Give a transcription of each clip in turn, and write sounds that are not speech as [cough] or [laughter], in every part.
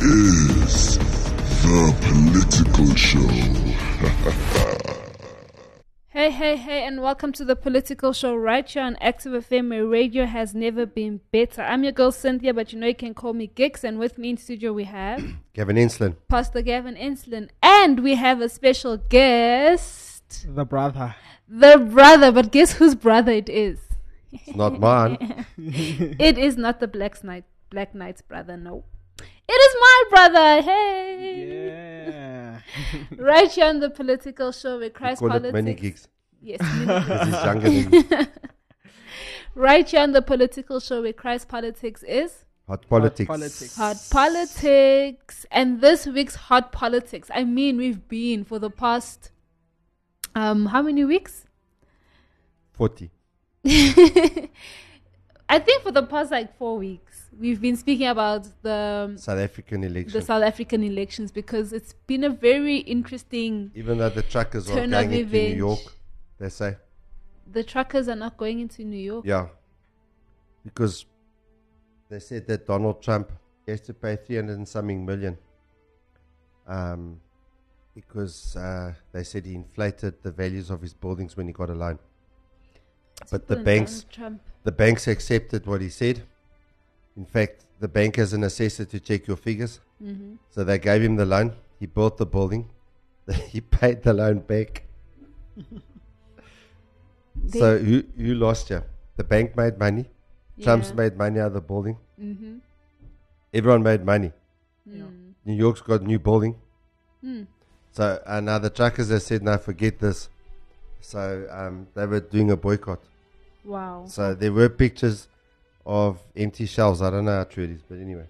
is the political show. [laughs] Hey, hey, hey, and welcome to the political show right here on Active FM, where radio has never been better. I'm your girl Cynthia, but you know you can call me Gix, and with me in studio we have [clears throat] Gavin Inslin. Pastor Gavin Inslin, and we have a special guest, The brother. the brother. But guess whose brother it is? It's not mine. [laughs] it is not the Black Knight, Black Knight's brother. No, it is my brother. Hey, Yeah. [laughs] right here on the political show with Christ Call it politics. many gigs. Yes, mini Because he's younger than [laughs] right here on the political show where Christ politics is. Hot politics. hot politics. Hot politics. And this week's hot politics, I mean, we've been for the past, um, how many weeks? 40. [laughs] I think for the past like four weeks, we've been speaking about the South African election. the South African elections because it's been a very interesting. Even though the truckers are going into New. York, they say. The truckers are not going into New York. Yeah. Because they said that Donald Trump has to pay 300 and something million. Um, because uh, they said he inflated the values of his buildings when he got a loan. But the banks, the banks accepted what he said. In fact, the bank has an assessor to check your figures. hmm So they gave him the loan. He built the building. [laughs] he paid the loan back. [laughs] so who who lost you? The bank made money. Trump's made money out of the building. Mm-hmm. Everyone made money. Mm. New York's got a new building. Mm. So uh, now the truckers have said, no, forget this. So um, they were doing a boycott. Wow. So there were pictures of empty shelves. I don't know how true it is, but anyway.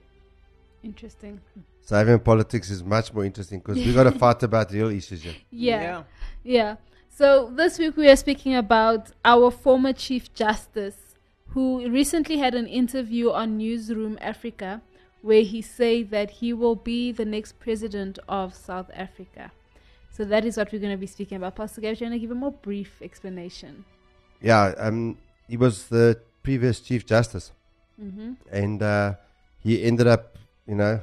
Interesting. So having politics is much more interesting because we got to [laughs] fight about real issues here. Yeah. Yeah. So this week we are speaking about our former Chief Justice who recently had an interview on Newsroom Africa where he said that he will be the next president of South Africa. So that is what we're going to be speaking about. Pastor Gary, do you want to give a more brief explanation? Yeah, um, he was the previous Chief Justice. Mm-hmm. and uh, he ended up, you know,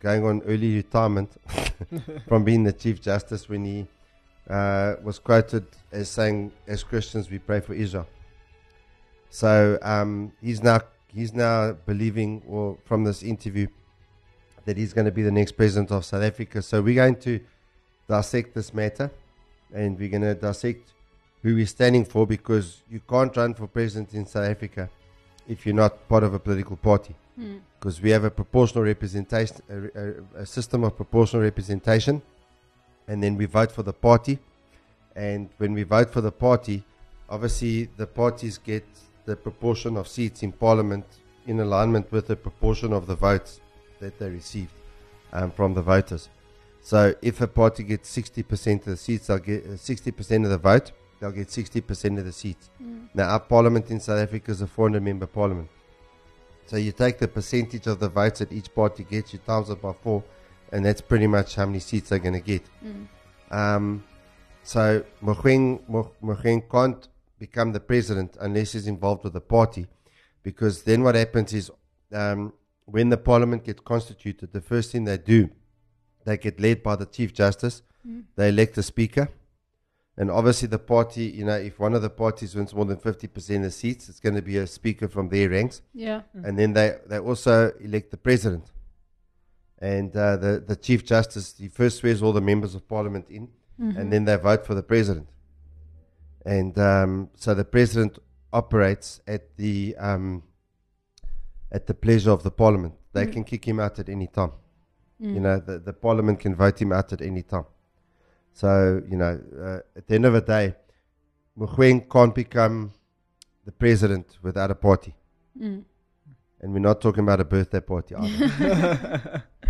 going on early retirement [laughs] from being the Chief Justice when he uh, was quoted as saying, "As Christians, we pray for Israel." So um, he's now he's now believing, or from this interview, that he's going to be the next president of South Africa. So we're going to dissect this matter, and we're going to dissect who he's standing for because you can't run for president in South Africa if you're not part of a political party Mm. because we have a proportional representation, a, a, a system of proportional representation, and then we vote for the party. And when we vote for the party, obviously the parties get the proportion of seats in parliament in alignment with the proportion of the votes that they received um, from the voters. So if a party gets 60% of the seats, they'll get uh, 60% of the vote, they'll get 60% of the seats. Mm. Now, our parliament in South Africa is a 400 member parliament. So you take the percentage of the votes that each party gets, you times it by four, and that's pretty much how many seats they're going to get. Mm. Um, so Mogoeng Mo- Mogoeng can't become the president unless he's involved with the party, because then what happens is um, when the parliament gets constituted, the first thing they do, they get led by the chief justice. Mm. They elect a speaker, and obviously the party, you know, if one of the parties wins more than fifty percent of the seats, it's going to be a speaker from their ranks Yeah. and then they, they also elect the president. And uh, the, the Chief Justice, he first swears all the members of Parliament in, Mhm. and then they vote for the president. And um, so the president operates at the, um, at the pleasure of the Parliament. They Mm. can kick him out at any time. Mm. You know, the, the Parliament can vote him out at any time. So, you know, uh, at the end of the day, Mogoeng can't become the president without a party. Mm. And we're not talking about a birthday party either. [laughs] [laughs]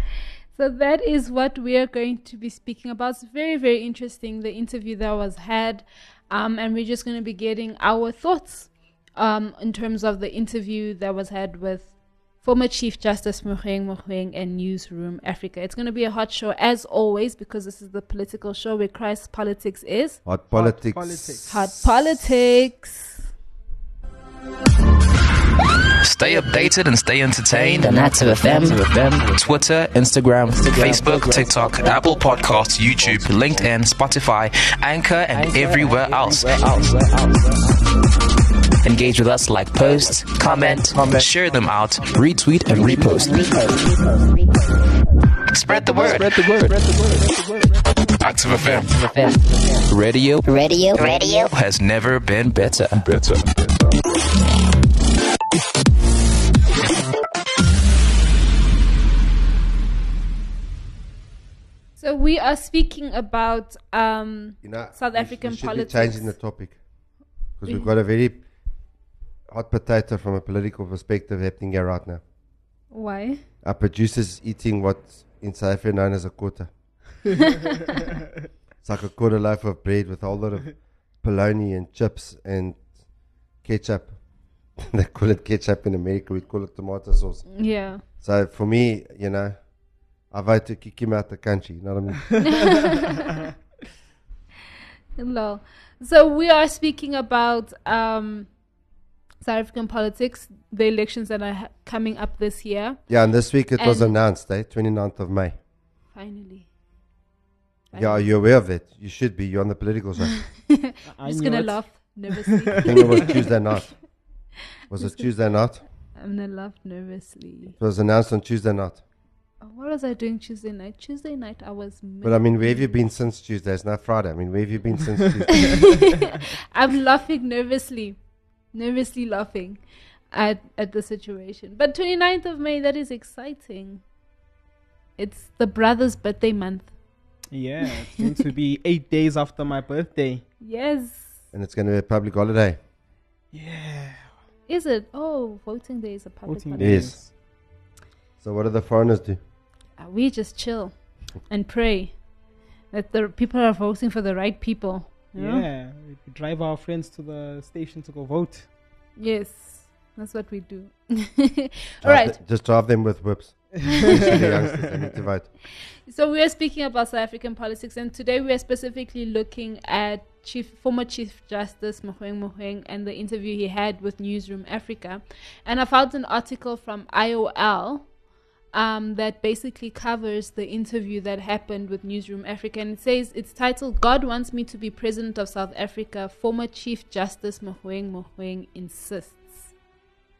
So that is what we are going to be speaking about. It's very, very interesting, the interview that was had. Um, and we're just going to be getting our thoughts um, in terms of the interview that was had with former Chief Justice Mogoeng Mogoeng and Newsroom Africa. It's going to be a hot show as always because this is the political show where Christ politics is. Hot politics. politics. Hot politics. Stay updated and stay entertained. on Active FM. Twitter, Instagram, Facebook, TikTok, Apple Podcasts, YouTube, LinkedIn, Spotify, Anchor, and everywhere else. Engage with us, like posts, comment, share them out, retweet and repost. Spread the word. Spread the word. Active FM. Radio Radio. Radio. has never been better. Better. So we are speaking about um, You know, South we- African we should politics. Be changing the topic because we've got a very hot potato from a political perspective happening here right now. Why? Our producers eating what's in South Africa known as a quarter. [laughs] it's like a quarter loaf of bread with a whole lot of bologna and chips and ketchup. [laughs] they call it ketchup in America. We call it tomato sauce. Yeah. So for me, you know, I vote to kick him out the country. You know what I mean? [laughs] Lol. So we are speaking about um, South African politics, the elections that are ha- coming up this year. Yeah, and this week it was announced, eh? 29th of May. Finally. Yeah, are you aware of it? You should be. You're on the political side. [laughs] I'm just gonna laugh nervously. [laughs] I think it was Tuesday night. Was it Tuesday night? I'm gonna laugh nervously. It was announced on Tuesday night. Oh, what was I doing Tuesday night? Tuesday night I was. But I mean, where have you been since Tuesday? It's not Friday. I mean, where have you been since [laughs] Tuesday? I'm laughing nervously, nervously laughing at at the situation. But 29th of May, that is exciting. It's the brother's birthday month. Yeah, [laughs] it's going to be eight days after my birthday. Yes. and it's going to be a public holiday. Yeah. Is it? Oh, voting day is a public Voting holiday. Yes. So what do the foreigners do? Uh, we just chill and pray that the people are voting for the right people. You? Yeah. We drive our friends to the station to go vote. Yes. That's what we do. [laughs] All Drive right. the- just drive them with whips. [laughs] [laughs] Especially the youngsters, they need to vote. So we are speaking about South African politics, and today we are specifically looking at Chief, former Chief Justice Mogoeng Mogoeng and the interview he had with Newsroom Africa. And I found an article from IOL um, that basically covers the interview that happened with Newsroom Africa, and it says it's titled "God wants me to be president of South Africa." Former Chief Justice Mogoeng Mogoeng insists.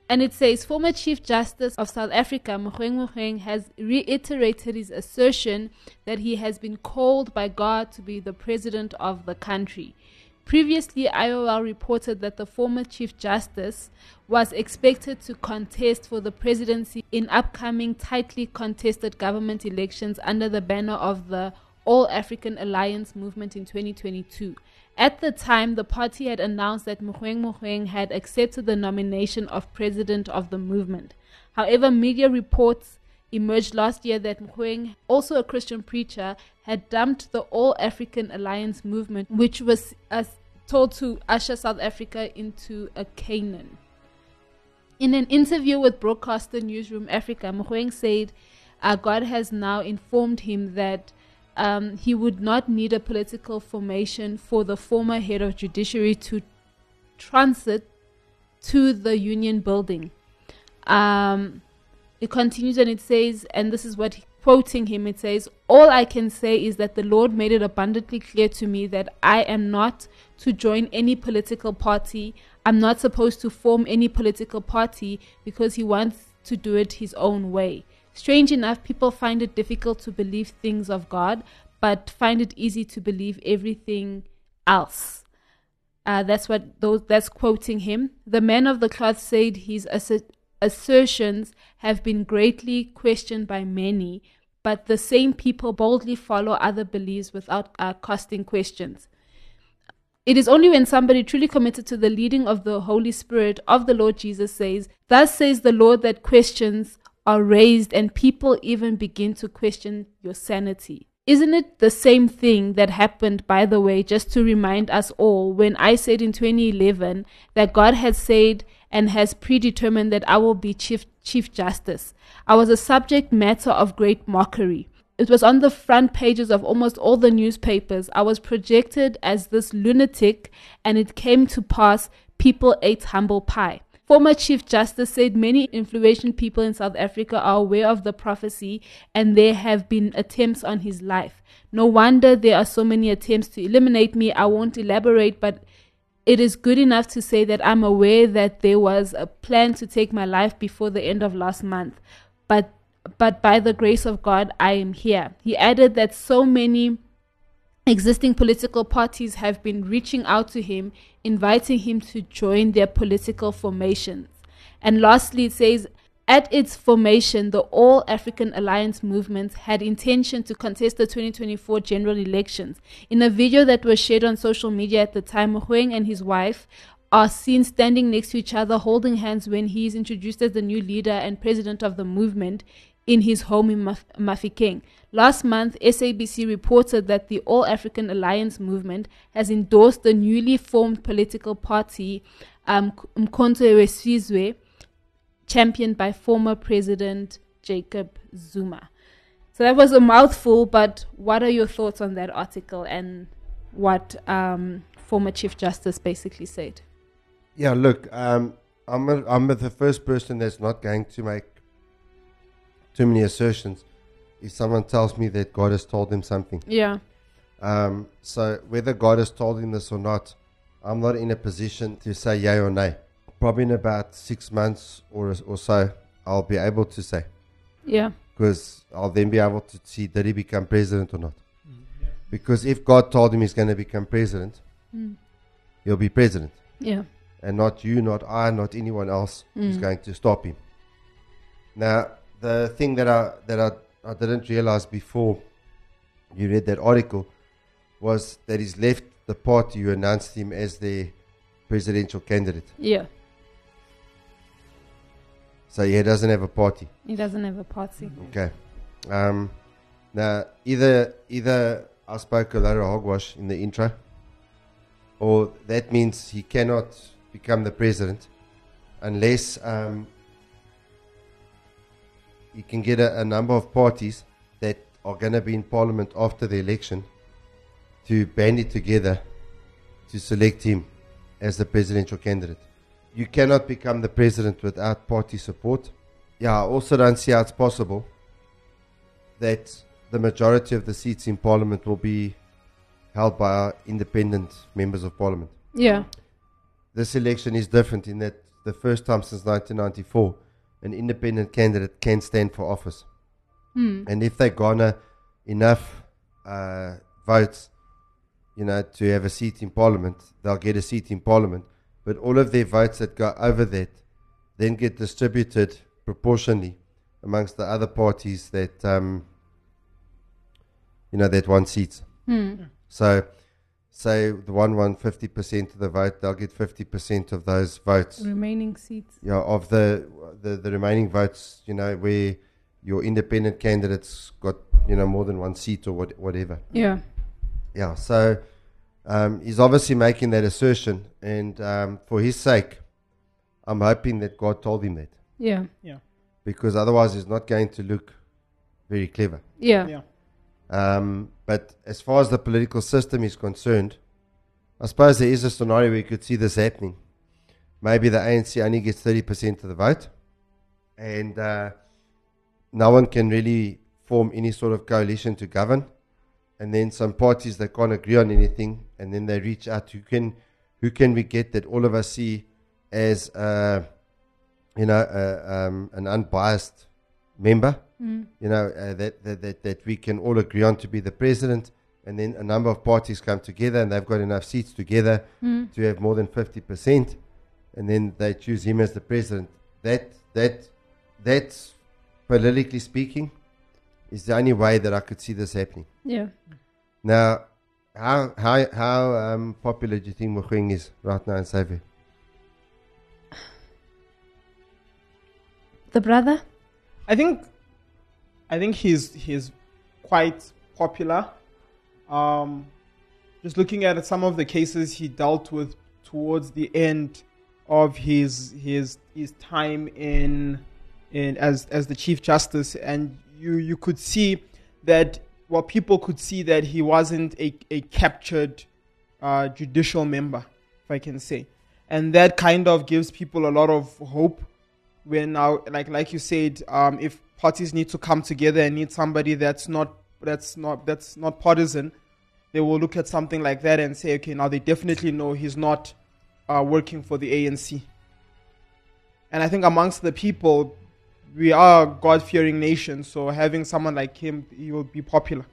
And it says former Chief Justice of South Africa, Mogoeng Mogoeng, has reiterated his assertion that he has been called by God to be the president of the country. Previously, IOL reported that the former Chief Justice was expected to contest for the presidency in upcoming tightly contested government elections under the banner of the All African Alliance movement in 2022. At the time, the party had announced that Mogoeng Mogoeng had accepted the nomination of president of the movement. However, media reports emerged last year that Mogoeng, also a Christian preacher, had dumped the All African Alliance movement, which was uh, told to usher South Africa into a Canaan. In an interview with broadcaster Newsroom Africa, Mogoeng said uh, God has now informed him that um, he would not need a political formation for the former head of judiciary to transit to the union building. Um, it continues and it says, and this is what quoting him, it says, All I can say is that the Lord made it abundantly clear to me that I am not to join any political party. I'm not supposed to form any political party because he wants to do it his own way. Strange enough, people find it difficult to believe things of God, but find it easy to believe everything else. Uh, that's what those. That's quoting him. The man of the cloth said his asser- assertions have been greatly questioned by many, but the same people boldly follow other beliefs without uh, casting questions. It is only when somebody truly committed to the leading of the Holy Spirit of the Lord Jesus says, Thus says the Lord, that questions are raised and people even begin to question your sanity. Isn't it the same thing that happened, by the way, just to remind us all, when I said in 2011 that God had said and has predetermined that I will be Chief, Chief Justice? I was a subject matter of great mockery. It was on the front pages of almost all the newspapers. I was projected as this lunatic, and it came to pass people ate humble pie. Former Chief Justice said many influential people in South Africa are aware of the prophecy and there have been attempts on his life. No wonder there are so many attempts to eliminate me. I won't elaborate, but it is good enough to say that I'm aware that there was a plan to take my life before the end of last month. But but by the grace of God, I am here. He added that so many existing political parties have been reaching out to him, inviting him to join their political formations. And lastly, it says, at its formation, the All African Alliance movement had intention to contest the 2024 general elections. In a video that was shared on social media at the time, Mogoeng and his wife are seen standing next to each other, holding hands when he is introduced as the new leader and president of the movement in his home in Maf- Mafikeng. Last month, SABC reported that the All African Alliance movement has endorsed the newly formed political party um, Mkhonto Wesizwe, championed by former President Jacob Zuma. So that was a mouthful, but what are your thoughts on that article and what um, former Chief Justice basically said? Yeah, look, um, I'm a, I'm the first person that's not going to make too many assertions. If someone tells me that God has told them something, Yeah. um, so whether God has told him this or not, I'm not in a position to say yay or nay. Probably in about six months or or so, I'll be able to say Yeah. because I'll then be able to see did he become president or not. Because if God told him he's going to become president, Mm. he'll be president. Yeah. and not you, not I, not anyone else is Mm. going to stop him. Now, the thing that I that I, I didn't realize before you read that article was that he's left the party who announced him as the presidential candidate. Yeah. So he doesn't have a party. He doesn't have a party. Okay. Um, now, either either I spoke a lot of hogwash in the intro, or that means he cannot become the president unless um, he can get a, a number of parties that are going to be in parliament after the election to band it together to select him as the presidential candidate. You cannot become the president without party support. Yeah, I also don't see how it's possible that the majority of the seats in parliament will be held by independent members of parliament. Yeah. This election is different in that the first time since 1994, an independent candidate can stand for office. Hmm. And if they garner enough uh, votes, you know, to have a seat in parliament, they'll get a seat in parliament. But all of their votes that go over that then get distributed proportionally amongst the other parties that, um, you know, that won seats. Hmm. So, say the one won 50% of the vote, they'll get 50% of those votes. Remaining seats. Yeah, of the, the the remaining votes, you know, where your independent candidates got, you know, more than one seat or what, whatever. Yeah. Yeah, so um, he's obviously making that assertion, and um, for his sake, I'm hoping that God told him that, Yeah. Yeah. because otherwise, he's not going to look very clever. Yeah. Yeah. Um, but as far as the political system is concerned, I suppose there is a scenario where you could see this happening. Maybe the ANC only gets 30% of the vote, and uh, no one can really form any sort of coalition to govern. And then some parties that can't agree on anything, and then they reach out. Who can, who can we get that all of us see as, uh, you know, uh, um, an unbiased member? Mm. you know, uh, that, that, that, that we can all agree on to be the president. And then a number of parties come together and they've got enough seats together Mm. to have more than 50%. And then they choose him as the president. That, that, that's politically speaking, is the only way that I could see this happening. Yeah. Now, how, how, how um, popular do you think Mogoeng is right now in Savia? The brother? I think, I think he's he's quite popular. Um, just looking at some of the cases he dealt with towards the end of his his his time in in as as the chief justice, and you you could see that well people could see that he wasn't a a captured uh, judicial member, if I can say, and that kind of gives people a lot of hope when now like like you said um, if parties need to come together and need somebody that's not that's not that's not partisan they will look at something like that and say okay now they definitely know he's not uh, working for the ANC and I think amongst the people we are a God-fearing nation so having someone like him he will be popular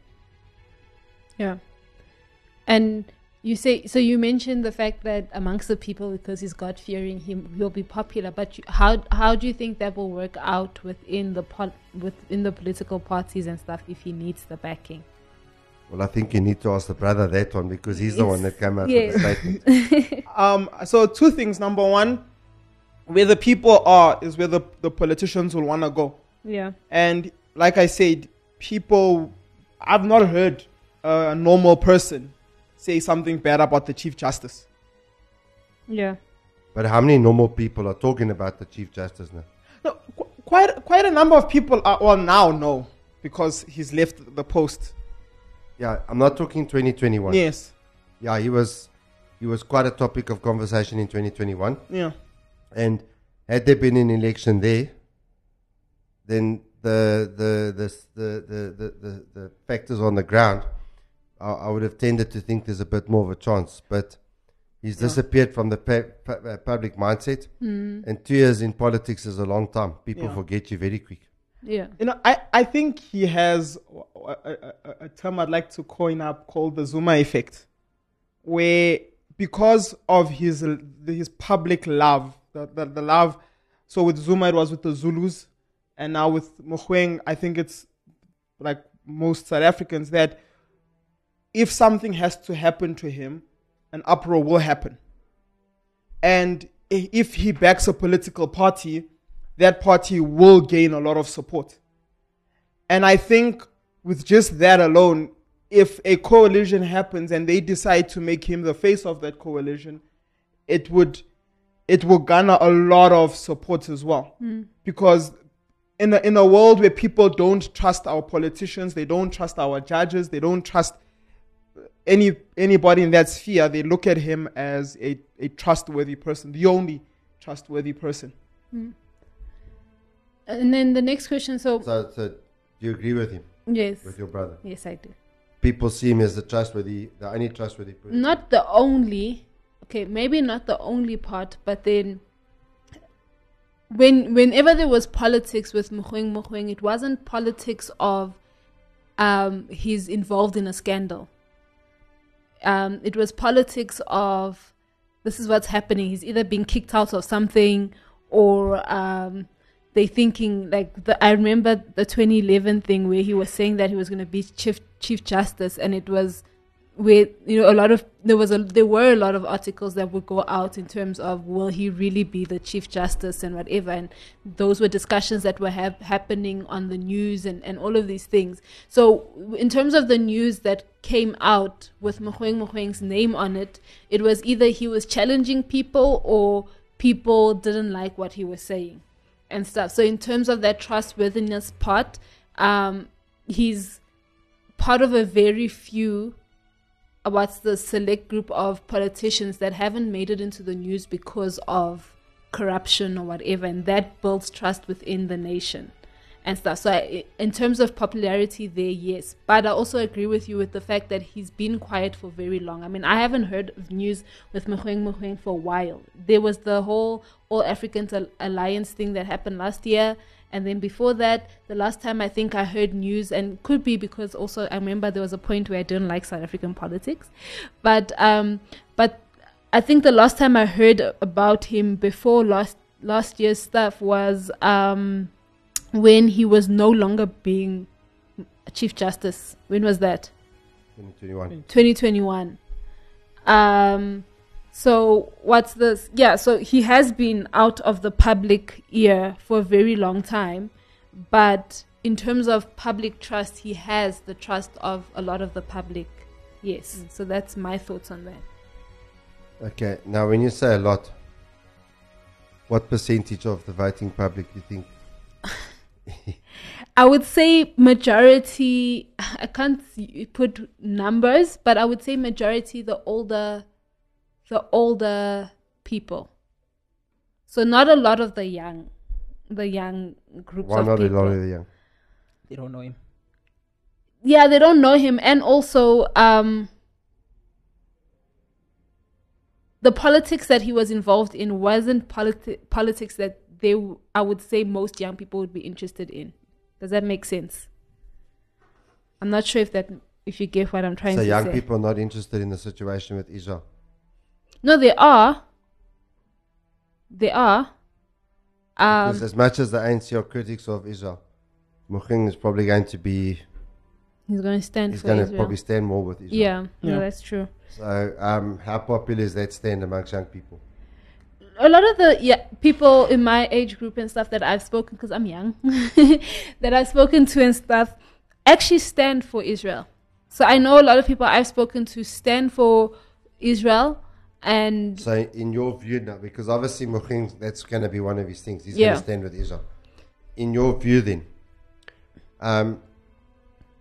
Yeah. And you say so. You mentioned the fact that amongst the people, because he's God fearing, him he will be popular. But you, how how do you think that will work out within the pol- within the political parties and stuff if he needs the backing? Well, I think you need to ask the brother that one because he's the one that came out Yes. with the statement. [laughs] um, so two things number one where the people are is where the, the politicians will want to go Yeah. And like I said, people, I've not heard a normal person say something bad about the Chief Justice. Yeah. But how many normal people are talking about the Chief Justice now? No, qu- quite, quite a number of people are, well, now know because he's left the post. Yeah, I'm not talking 2021. Yes. Yeah, he was he was quite a topic of conversation in 2021. Yeah. And had there been an election there, then the the the the the, the, the, the factors on the ground, I, I would have tended to think there's a bit more of a chance. But he's Yeah. disappeared from the pu- pu- uh, public mindset, Mm. and two years in politics is a long time. People Yeah. forget you very quick. Yeah. You know, I, I think he has a, a, a- a term I'd like to coin up called the Zuma effect, where because of his his public love, the, the, the love, so with Zuma it was with the Zulus, and now with Mogoeng, I think it's like most South Africans that if something has to happen to him, an uproar will happen. And if he backs a political party, that party will gain a lot of support. And I think with just that alone, if a coalition happens and they decide to make him the face of that coalition, it would it will garner a lot of support as well. Mm. Because in a, in a world where people don't trust our politicians, they don't trust our judges, they don't trust any anybody in that sphere, they look at him as a, a trustworthy person, the only trustworthy person. Mm. And then the next question. So, So, so do you agree with him? yes. With your brother? Yes, I do. People see him as the trustworthy, the only trustworthy person. Not the only. Okay, maybe not the only part, but then when whenever there was politics with Mogoeng Mogoeng, it wasn't politics of um, he's involved in a scandal. Um, it was politics of this is what's happening. He's either being kicked out of something or um, they thinking like the, I remember the 2011 thing where he was saying that he was going to be chief chief justice, and it was where you know a lot of there was a there were a lot of articles that would go out in terms of will he really be the chief justice and whatever. And those were discussions that were hap happening on the news and and all of these things. So in terms of the news that came out with Mogoeng Mogoeng's name on it it was either he was challenging people or people didn't like what he was saying and stuff. So in terms of that trustworthiness part um he's part of a very few what's the select group of politicians that haven't made it into the news because of corruption or whatever, and that builds trust within the nation and stuff. So, I, in terms of popularity, there, yes, but I also agree with you with the fact that he's been quiet for very long. I mean, I haven't heard of news with Mogoeng Mogoeng for a while. There was the whole All Africans Alliance thing that happened last year. And then before that, the last time I think I heard news, and could be because also I remember there was a point where I didn't like South African politics, but um, but I think the last time I heard about him before last last year's stuff was um, when he was no longer being chief justice. When was that? 2021. 2021. Um, so what's this? Yeah, so he has been out of the public ear for a very long time. but in terms of public trust, he has the trust of a lot of the public. Yes. Mm. So that's my thoughts on that. Okay, now when you say a lot, what percentage of the voting public do you think? [laughs] I would say majority. I can't put numbers, but I would say majority the older, the older people. So not a lot of the young, the young groups Why of not a lot of the young? They don't know him. yeah, they don't know him, and also um, the politics that he was involved in wasn't politi- politics that they, w- I would say, most young people would be interested in. Does that make sense? I'm not sure if that, if you get what I'm trying So to say. So young people are not interested in the situation with Israel. No, they are. They are. Um, Because as much as the ANC are critics of Israel, Mogoeng is probably going to be, he's going to stand he's going to probably stand more with Israel. yeah, no, Yeah. that's true. So um, how popular is that stand amongst young people? a lot of the yeah, people in my age group and stuff that I've spoken because I'm young [laughs] that I've spoken to and stuff actually stand for Israel. So I know a lot of people I've spoken to stand for Israel and So in your view now, because obviously Mogoeng, that's going to be one of his things. He's Yeah. going to stand with Israel. In your view then, um,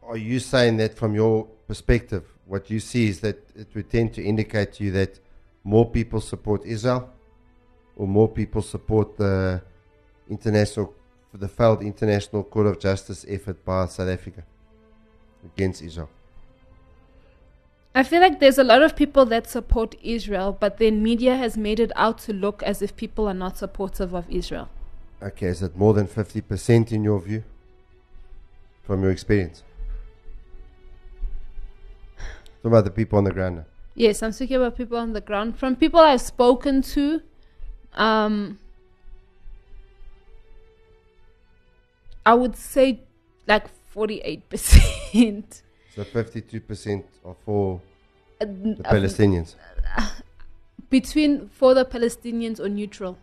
are you saying that from your perspective, what you see is that it would tend to indicate to you that more people support Israel or more people support the international, the failed international court of justice effort by South Africa against Israel? I feel like there's a lot of people that support Israel, but then media has made it out to look as if people are not supportive of Israel. Okay, is it more than 50% in your view? From your experience? Talking about the people on the ground now. Yes, I'm speaking about people on the ground. From people I've spoken to, um, I would say like 48%. So 52% are for the Palestinians. Between for the Palestinians or neutral.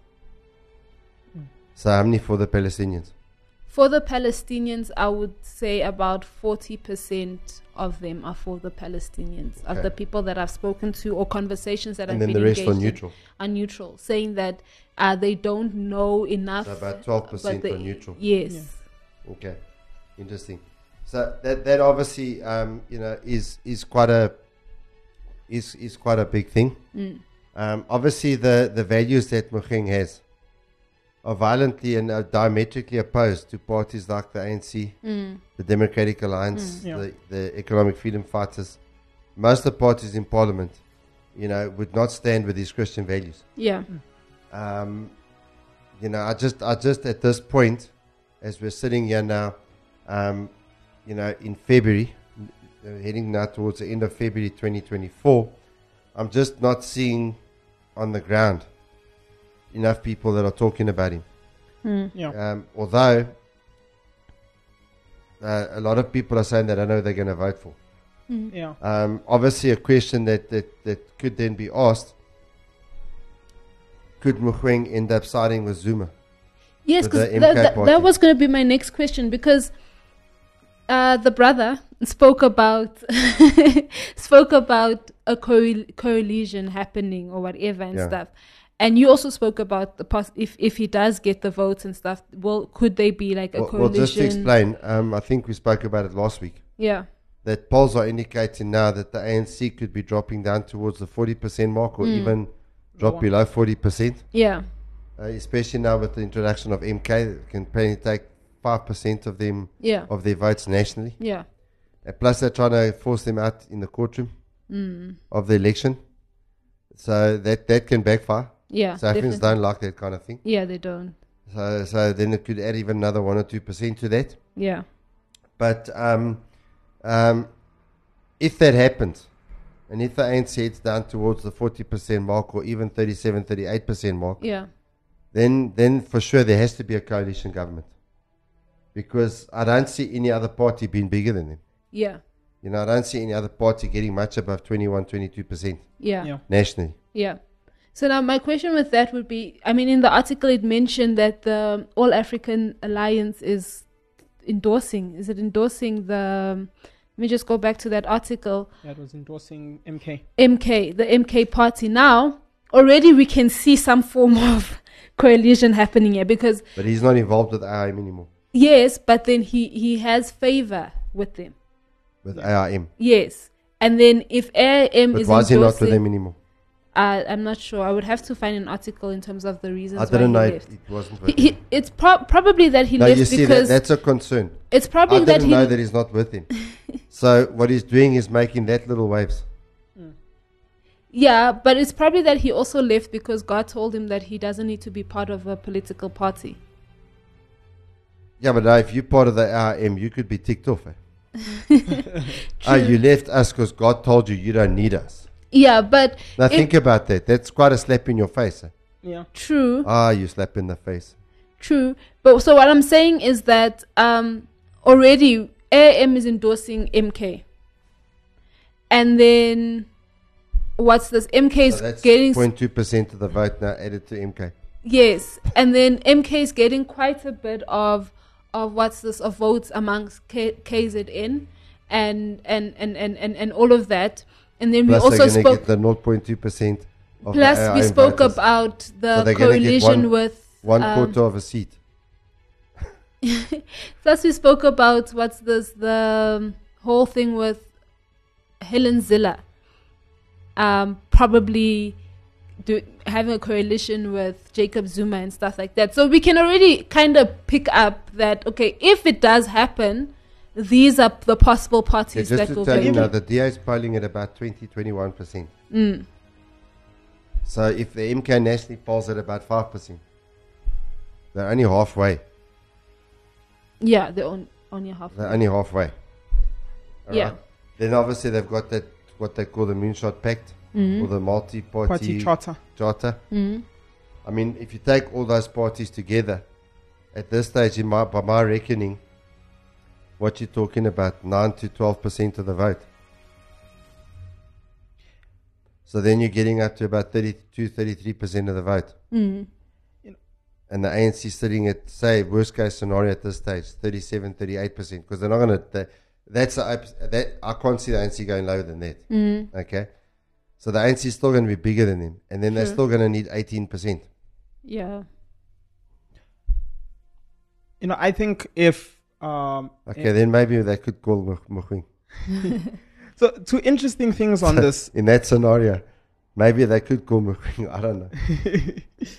So how many for the Palestinians? For the Palestinians, I would say about 40% of them are for the Palestinians, of the people that I've spoken to or conversations that And I've then been the rest are engaged neutral. are neutral, saying that uh, they don't know enough. So about 12% but are neutral. Yes. Okay, interesting. So that that obviously um, you know is is quite a is is quite a big thing. Mm. Um, obviously, the the values that Mogoeng has are violently and are diametrically opposed to parties like the ANC, Mm. the Democratic Alliance, Mm. Yeah. the the Economic Freedom Fighters. Most of the parties in Parliament, you know, would not stand with these Christian values. Yeah. Um, you know, I just, I just at this point, as we're sitting here now, um, you know, in February, uh, heading now towards the end of February 2024, I'm just not seeing on the ground enough people that are talking about him. Mm. Yeah. Um, although uh, a lot of people are saying that I know they're going to vote for. Mm. Yeah. Um, obviously, a question that, that, that could then be asked could Mogoeng end up siding with Zuma? Yes, because that, that, that was going to be my next question because uh, the brother spoke about [laughs] spoke about a coal- coalition happening or whatever and Yeah. stuff. And you also spoke about the pos- if if he does get the votes and stuff. Well, could they be like a Well, well, just to explain, um, I think we spoke about it last week. Yeah. That polls are indicating now that the ANC could be dropping down towards the 40% mark or Mm. even drop below 40%, Yeah. uh, especially now with the introduction of MK, can probably take 5% of them Yeah. of their votes nationally. Yeah. Uh, plus, they're trying to force them out in the courtroom Mm. of the election. So that, that can backfire. Yeah. South Africans don't like that kind of thing. Yeah, they don't. So, so then it could add even another 1 or 2% to that. Yeah. But um, um, if that happens, and if the ANC heads down towards the 40% mark or even 37, 38% mark, Yeah. then, then for sure there has to be a coalition government. Because I don't see any other party being bigger than them. Yeah. You know, I don't see any other party getting much above 21, 22% Yeah. Yeah. nationally. Yeah. So now my question with that would be I mean in the article it mentioned that the All African Alliance is endorsing. Is it endorsing the? Let me just go back to that article. That was endorsing MK. MK, the MK party. Now, already we can see some form [laughs] of coalition happening here because But he's not involved with AIM anymore. Yes, but then he he has favor with them. With AIM. Yes, and then if AIM But is why is he not with them anymore? Uh, I'm not sure. I would have to find an article in terms of the reasons. I didn't know why he it, left. it wasn't with he, him. it's pro- probably that he No, left you see, that, because that's a concern. it's probably I didn't he. know that he's not with him. [laughs] so what he's doing is making that little waves. Yeah, but it's probably that he also left because God told him that he doesn't need to be part of a political party. Yeah, but now if you're part of the AIM, you could be ticked off. Eh? [laughs] Ah, you left us because God told you you don't need us. Yeah, but Now think about that. That's quite a slap in your face. Eh? Yeah. true, Ah, you slap in the face. true. But so what I'm saying is that um, already AM is endorsing MK, and then what's this? MK is So getting 0.2% of the vote now added to MK. Yes, and then MK is getting quite a bit of of what's this of votes amongst K- KZN and and, and, and, and and all of that. And then Plus we also they're going to spoke. the 0.2% Plus, the we spoke about the get coalition one- with One um, quarter of a seat. [laughs] Plus, we spoke about what's this the um, whole thing with Helen Zille, um, probably do, having a coalition with Jacob Zuma and stuff like that. So we can already kind of pick up that okay, if it does happen, these are the possible Yeah, parties just that to will tell you get now, in. the DA is polling at about 20, 21%. Mm. So if the MK nationally polls at about 5%, they're only halfway. Yeah, they're on only half. They're only halfway. Yeah. Alright? Then obviously they've got that, what they call the Moonshot Pact, Mhm. or the multi-party Party charter. charter. Mhm. I mean, if you take all those parties together, at this stage, in my, by my reckoning, what you're talking about, 9 to 12% of the vote. So then you're getting up to about 32, 33% of the vote. Mm. And the ANC sitting at, say, worst case scenario at this stage, 37, 38%, because they're not going to, that's, a, that, I can't see the ANC going lower than that. Mm. Okay. So the ANC is still going to be bigger than them. And then they're still going to need 18%. Yeah. You know, I think if um, Okay, then maybe they could call Muk- [laughs] so two interesting things on [laughs] this. In that scenario, maybe they could call Mogoeng. [laughs] I don't know.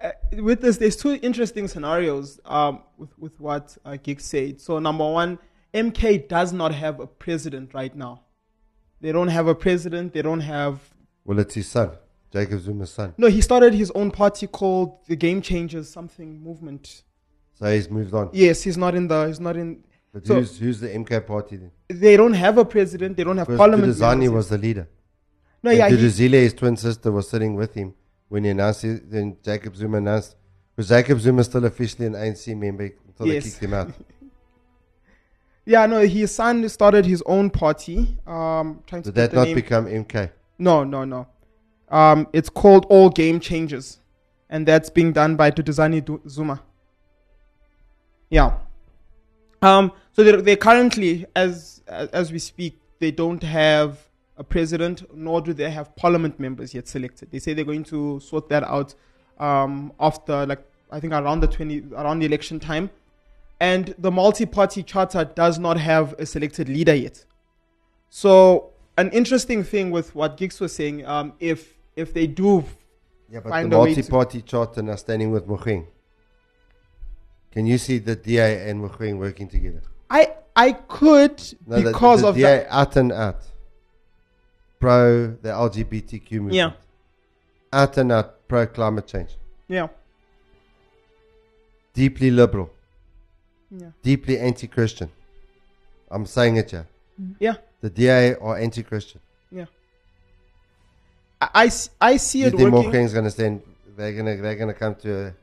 Uh, with this, there's two interesting scenarios um, with, with what uh, Gig said. So, number one, MK does not have a president right now. They don't have a president. They don't have. Well, it's his son, Jacob Zuma's son. No, he started his own party called the Game Changers something movement. So he's moved on. Yes, he's not in the. He's not in. But so who's, who's the MK party then? they don't have a president. They don't have parliament. Duduzane was the leader. No, And yeah, Duduzile, his twin sister, was sitting with him when he announced it. Then Jacob Zuma announced. Because Jacob Zuma is still officially an ANC member until Yes. they kicked him out. [laughs] Yeah, no, his son started his own party. Um, trying to Did get that the not name. become MK? No, no, no. Um, it's called All Game Changers, and that's being done by Duduzane Du- Zuma. Yeah. Um, so they they currently, as as as we speak, they don't have a president, nor do they have parliament members yet selected. They say they're going to sort that out um, after, like I think around the twenty around the election time, and the multi-party charter does not have a selected leader yet. So an interesting thing with what Gix was saying, um, if if they do Yeah, but the way to, multi-party charter now standing with Mogoeng. Can you see the DA and Mogoeng working together? I I could No, the- because the, of DA that. out and out pro the LGBTQ movement. Yeah. Out and out pro climate change. Yeah. Deeply liberal. Yeah. Deeply anti-Christian. I'm saying it here. Mm-hmm. Yeah. The DA are anti-Christian. Yeah. I, I see You it think working. Going to stand? They're going to they're to come to. A,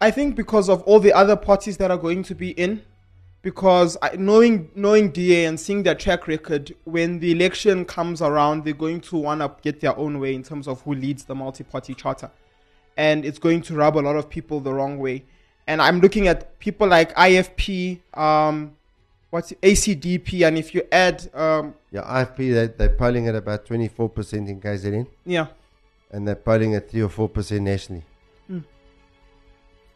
I think because of all the other parties that are going to be in, because I, knowing knowing DA and seeing their track record, when the election comes around, they're going to want to get their own way in terms of who leads the multi-party charter, and it's going to rub a lot of people the wrong way. And I'm looking at people like IFP, um, what's it, ACDP, and if you add, um, Yeah, IFP, they, they're polling at about 24% in KZN, yeah. and they're polling at 3 or 4% nationally.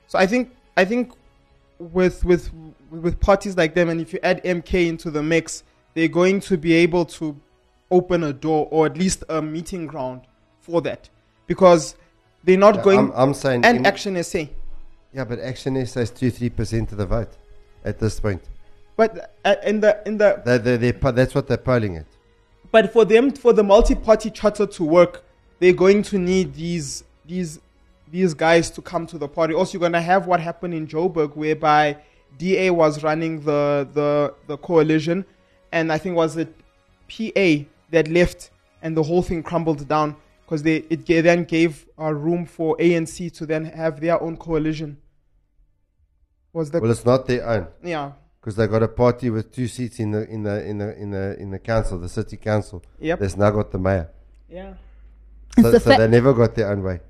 So I think I think with with with parties like them, and if you add MK into the mix, they're going to be able to open a door or at least a meeting ground for that, because they're not Yeah, going. I'm, I'm saying. and im- Action SA, Yeah, but Action SA is 2 3% of the vote at this point. but uh, in the in the They, they, they, that's what they're polling at. But for them, for the multi-party charter to work, they're going to need these these these guys to come to the party. Also, you're going to have what happened in Joburg, whereby DA was running the the the coalition, and I think was it PA that left, and the whole thing crumbled down because they it then gave uh, room for ANC to then have their own coalition. Was the Well, it's not their own. yeah because they got a party with two seats in the in the in the in the in the council, the city council. Yep. That's now got the mayor. yeah So, the so fa- they never got their own way.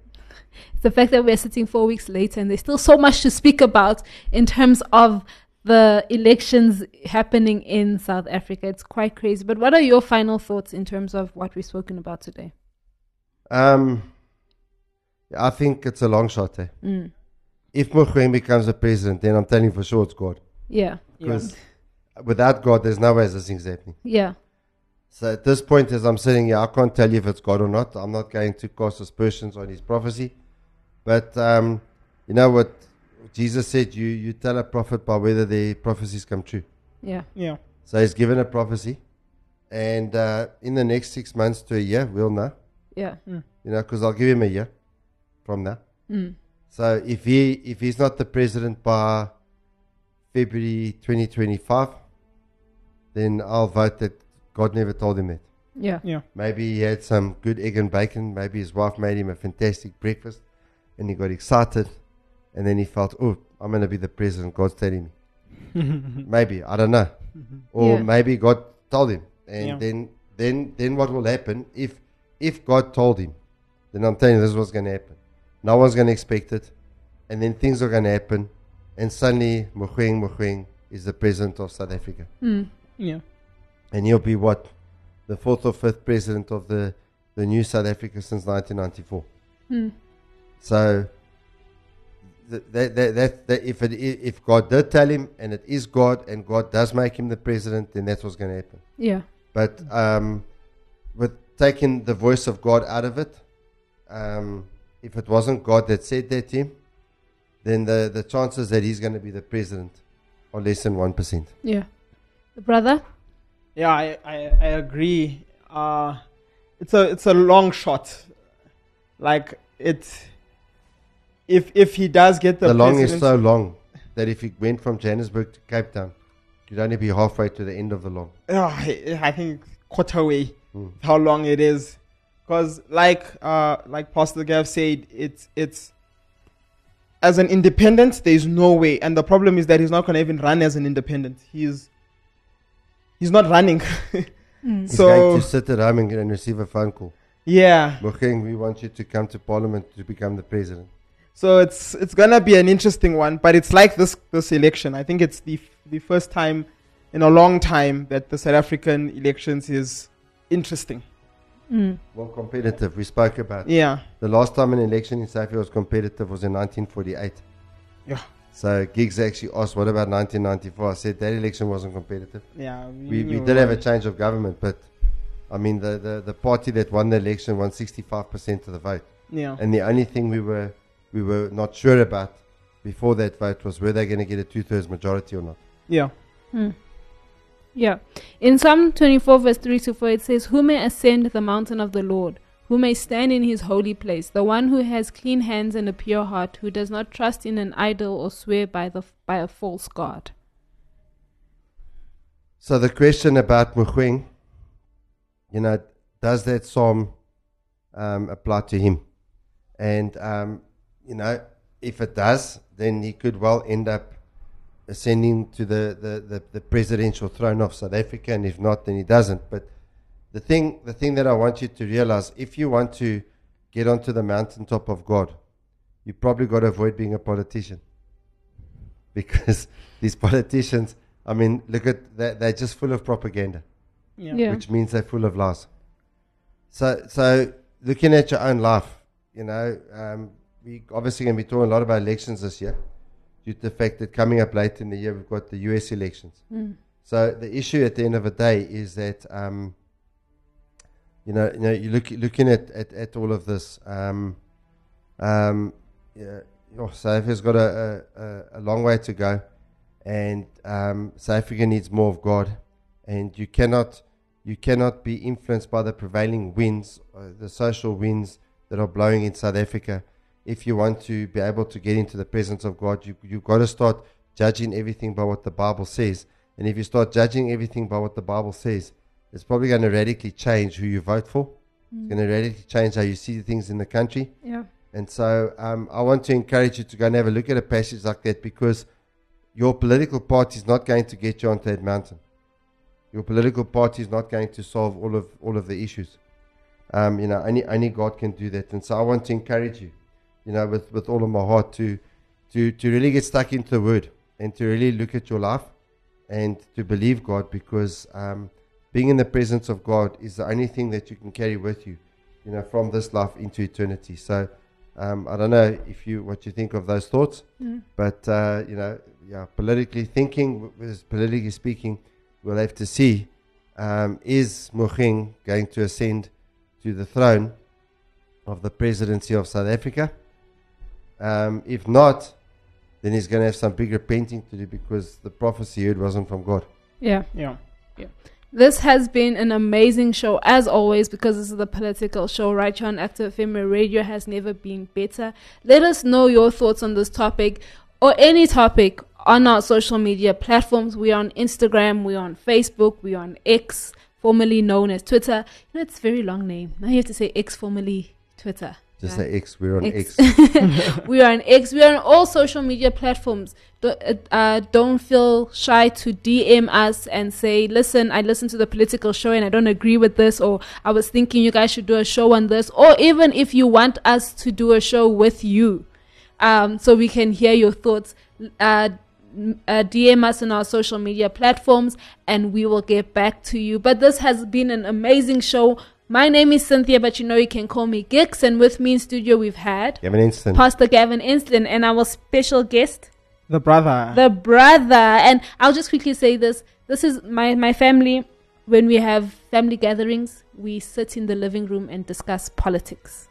the fact that we're sitting four weeks later and there's still so much to speak about in terms of the elections happening in South Africa. It's quite crazy. But what are your final thoughts in terms of what we've spoken about today? Um, I think it's a long shot. Eh? Mm. If Mogoeng becomes the president, then I'm telling you for sure it's God. Yeah. Because without God, there's no way this thing's happening. Yeah. So at this point, as I'm sitting here, I can't tell you if it's God or not. I'm not going to cast aspersions on his prophecy. But um, you know what Jesus said? You, you tell a prophet by whether the prophecies come true. Yeah. yeah So he's given a prophecy. And uh, in the next six months to a year, we'll know. Yeah. You know, because I'll give him a year from now. Mm. So if he if he's not the president by February 2025, then I'll vote that God never told him that. Yeah. yeah Maybe he had some good egg and bacon. Maybe his wife made him a fantastic breakfast, and he got excited, and then he felt, oh, I'm going to be the president. God's telling me. [laughs] maybe I don't know, mm-hmm. or Yeah. maybe God told him, and Yeah. then then then what will happen if if God told him? Then I'm telling you, this is what's going to happen. No one's going to expect it, and then things are going to happen, and suddenly Mogoeng Mogoeng is the president of South Africa Mm. yeah and he'll be what the fourth or fifth president of the the new South Africa since 1994. Mm. So th- that, that, that, that if it, if God did tell him and it is God and God does make him the president, then that's what's going to happen. Yeah. But um, with taking the voice of God out of it, um, if it wasn't God that said that to him, then the, the chances that he's going to be the president are less than one percent. Yeah. The brother? Yeah, I, I, I agree. Uh, it's a it's a long shot. Like it, if if he does get the, the long is so long that if he went from Johannesburg to Cape Town, you'd only be halfway to the end of the long. Yeah, I, I think quarter way Mm. how long it is, because like uh like Pastor Gav said, it's it's as an independent, there's no way, and the problem is that he's not gonna even run as an independent. He's he's not running. [laughs] Mm. He's so going to sit at home and, and receive a phone call. yeah, Mogoeng, we want you to come to Parliament to become the president. So it's it's gonna be an interesting one, but it's like this this election. I think it's the f- the first time in a long time that the South African elections is interesting. Mm. Well, competitive. We spoke about Yeah, the last time an election in South Africa was competitive was in 1948. Yeah. So Giggs actually asked, "What about 1994?" I said that election wasn't competitive. yeah. We, we you're did have a change of government, but I mean the, the, the party that won the election won 65% of the vote. yeah And the only thing we were we were not sure about before that vote was were they going to get a two thirds majority or not. yeah Mm. Yeah. In Psalm 24, verse 3 to 4, it says, Who may ascend the mountain of the Lord? Who may stand in his holy place? The one who has clean hands and a pure heart, who does not trust in an idol or swear by, the, by a false God. So the question about Mogoeng, you know, does that psalm um, apply to him? And um, you know, if it does, then he could well end up ascending to the, the, the, the presidential throne of South Africa, and if not, then he doesn't. But the thing, the thing that I want you to realize, if you want to get onto the mountaintop of God, you probably got to avoid being a politician. [laughs] because these politicians, I mean, look at they're, they're just full of propaganda, Yeah. Yeah. which means they're full of lies. So, so looking at your own life, you know, um, we obviously going to be talking a lot about elections this year, due to the fact that coming up late in the year we've got the U.S. elections. So the issue at the end of the day is that, um, you know, you know, you look looking at, at, at all of this. Um, um, yeah, oh, South Africa's got a, a, a- a long way to go, and um, South Africa needs more of God, and you cannot you cannot be influenced by the prevailing winds, uh, the social winds that are blowing in South Africa. If you want to be able to get into the presence of God, you you've got to start judging everything by what the Bible says. And if you start judging everything by what the Bible says, it's probably going to radically change who you vote for. It's going to radically change how you see things in the country. Yeah. And so um, I want to encourage you to go and have a look at a passage like that because your political party is not going to get you onto that mountain. Your political party is not going to solve all of all of the issues. Um, you know, only only God can do that. And so I want to encourage you, you know, with, with all of my heart to to to really get stuck into the Word and to really look at your life and to believe God because um, being in the presence of God is the only thing that you can carry with you, you know, from this life into eternity. So um, I don't know if you what you think of those thoughts, but uh, you know, yeah, politically thinking, politically speaking, we'll have to see um, is Mogoeng going to ascend to the throne of the presidency of South Africa? Um, if not, then he's going to have some big repenting to do because the prophecy he heard wasn't from God. Yeah. Yeah. Yeah. This has been an amazing show, as always, because this is the political show right here on Active FM where radio has never been better. Let us know your thoughts on this topic or any topic on our social media platforms. We're on Instagram, we're on Facebook, we're on X, formerly known as Twitter. You know, it's a very long name. Now you have to say X, formerly Twitter. Just right? say X, we're on X. X. [laughs] we are on X. We are on all social media platforms. Don't, uh, uh, don't feel shy to DM us and say, listen, I listened to the political show and I don't agree with this, or I was thinking you guys should do a show on this, or even if you want us to do a show with you, um, so we can hear your thoughts. Uh, uh, DM us on our social media platforms and we will get back to you. But this has been an amazing show. My name is Cynthia, but you know you can call me Gix. And with me in studio, we've had Gavin Inston. Pastor Gavin Inston and our special guest, The brother. the brother. And I'll just quickly say this. This is my, my family. When we have family gatherings, we sit in the living room and discuss politics.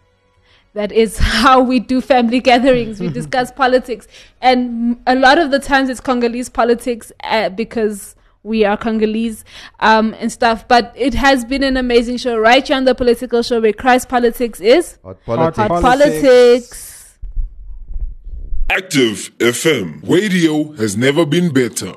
That is [laughs] how we do family gatherings. We [laughs] discuss politics. And a lot of the times it's Congolese politics uh, because we are Congolese um, and stuff. But it has been an amazing show right here on the political show where Christ politics is Hot Hot politics. hot Politics. politics. Active FM. Radio has never been better.